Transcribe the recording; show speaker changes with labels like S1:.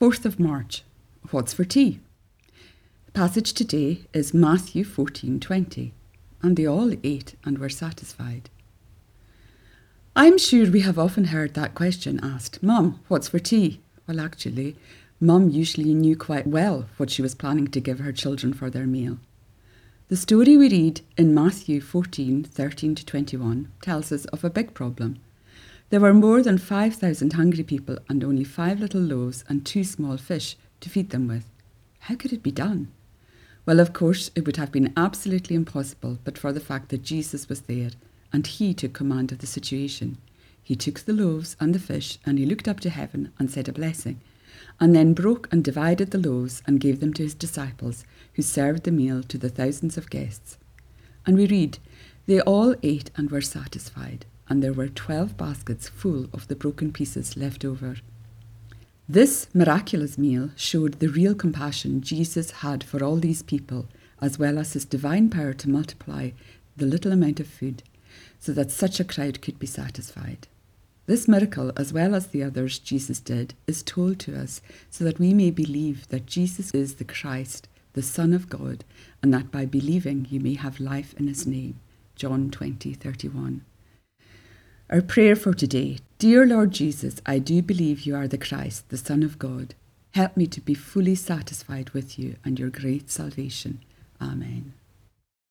S1: 4th of March. What's for tea? The passage today is Matthew 14:20, and they all ate and were satisfied. I'm sure we have often heard that question asked, Mum, what's for tea? Well, actually, Mum usually knew quite well what she was planning to give her children for their meal. The story we read in Matthew 14 13 to 21 tells us of a big problem there were more than 5,000 hungry people and only five little loaves and two small fish to feed them with. How could it be done? Well, of course, it would have been absolutely impossible but for the fact that Jesus was there and he took command of the situation. He took the loaves and the fish and he looked up to heaven and said a blessing, and then broke and divided the loaves and gave them to his disciples, who served the meal to the thousands of guests. And we read, They all ate and were satisfied and there were 12 baskets full of the broken pieces left over. This miraculous meal showed the real compassion Jesus had for all these people, as well as his divine power to multiply the little amount of food so that such a crowd could be satisfied. This miracle, as well as the others Jesus did, is told to us so that we may believe that Jesus is the Christ, the Son of God, and that by believing you may have life in his name. John 20 31. Our prayer for today Dear Lord Jesus, I do believe you are the Christ, the Son of God. Help me to be fully satisfied with you and your great salvation. Amen.